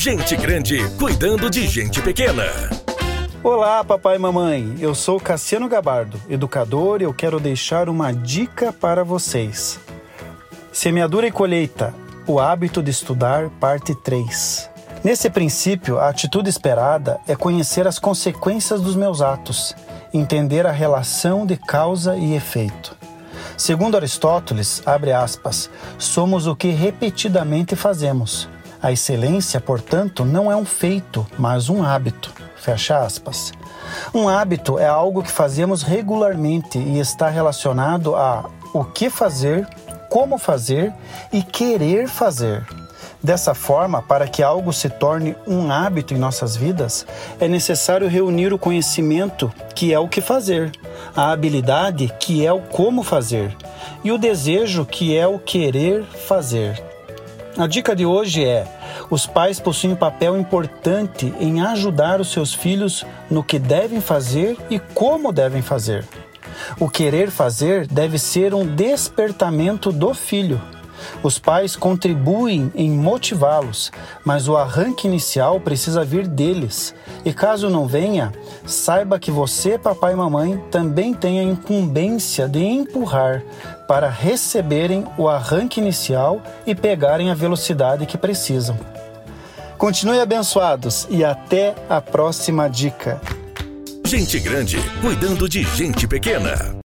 Gente grande cuidando de gente pequena. Olá, papai e mamãe. Eu sou Cassiano Gabardo, educador, e eu quero deixar uma dica para vocês. Semeadura e colheita: o hábito de estudar, parte 3. Nesse princípio, a atitude esperada é conhecer as consequências dos meus atos, entender a relação de causa e efeito. Segundo Aristóteles, abre aspas, somos o que repetidamente fazemos. A excelência, portanto, não é um feito, mas um hábito. Fecha aspas. Um hábito é algo que fazemos regularmente e está relacionado a o que fazer, como fazer e querer fazer. Dessa forma, para que algo se torne um hábito em nossas vidas, é necessário reunir o conhecimento, que é o que fazer, a habilidade, que é o como fazer, e o desejo, que é o querer fazer. A dica de hoje é: os pais possuem um papel importante em ajudar os seus filhos no que devem fazer e como devem fazer. O querer fazer deve ser um despertamento do filho os pais contribuem em motivá-los, mas o arranque inicial precisa vir deles. E caso não venha, saiba que você, papai e mamãe, também tem a incumbência de empurrar para receberem o arranque inicial e pegarem a velocidade que precisam. Continue abençoados e até a próxima dica. Gente grande cuidando de gente pequena.